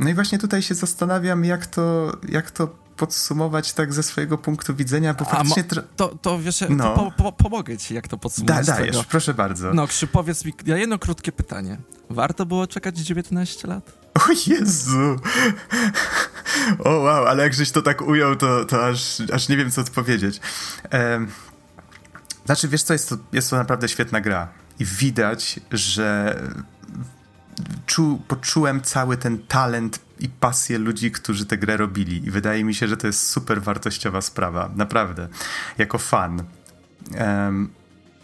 No i właśnie tutaj się zastanawiam, jak to, jak to podsumować tak ze swojego punktu widzenia, bo faktycznie... To, to wiesz, no. to po, po, pomogę ci, jak to podsumować. Da, dajesz, proszę bardzo. No, Krzysztof, powiedz mi, ja jedno krótkie pytanie. Warto było czekać 19 lat? O Jezu! O wow, ale jak żeś to tak ujął, to, to aż, aż nie wiem, co odpowiedzieć. Ehm, znaczy, wiesz co, jest to, jest to naprawdę świetna gra. I widać, że czu, poczułem cały ten talent i pasję ludzi, którzy tę grę robili. I wydaje mi się, że to jest super wartościowa sprawa. Naprawdę. Jako fan. Um,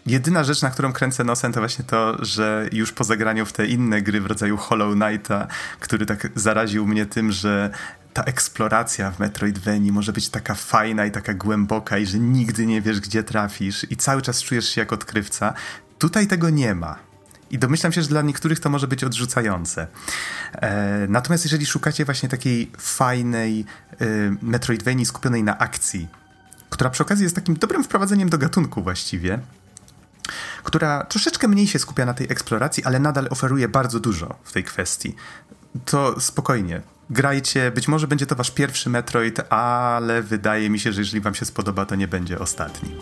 jedyna rzecz, na którą kręcę nosem, to właśnie to, że już po zagraniu w te inne gry w rodzaju Hollow Knighta, który tak zaraził mnie tym, że ta eksploracja w Metroidvanii może być taka fajna i taka głęboka i że nigdy nie wiesz, gdzie trafisz i cały czas czujesz się jak odkrywca. Tutaj tego nie ma I domyślam się, że dla niektórych to może być odrzucające. E, natomiast jeżeli szukacie właśnie takiej fajnej e, Metroidvanii skupionej na akcji, która przy okazji jest takim dobrym wprowadzeniem do gatunku właściwie, która troszeczkę mniej się skupia na tej eksploracji, ale nadal oferuje bardzo dużo w tej kwestii. To spokojnie. Grajcie, być może będzie to wasz pierwszy Metroid, ale wydaje mi się, że jeżeli wam się spodoba, to nie będzie ostatni.